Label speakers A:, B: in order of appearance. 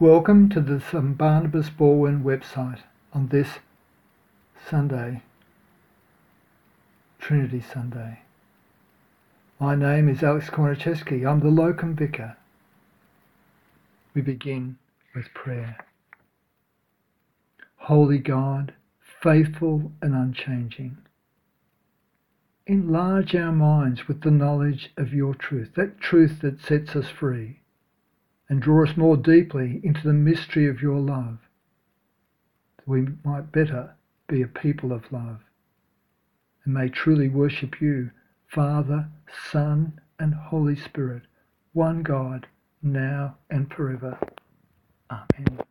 A: Welcome to the St Barnabas Baldwin website on this Sunday, Trinity Sunday. My name is Alex Kornacheski. I'm the locum vicar. We begin with prayer. Holy God, faithful and unchanging, enlarge our minds with the knowledge of your truth, that truth that sets us free and draw us more deeply into the mystery of your love, that we might better be a people of love and may truly worship you, Father, Son, and Holy Spirit, one God, now and forever. Amen.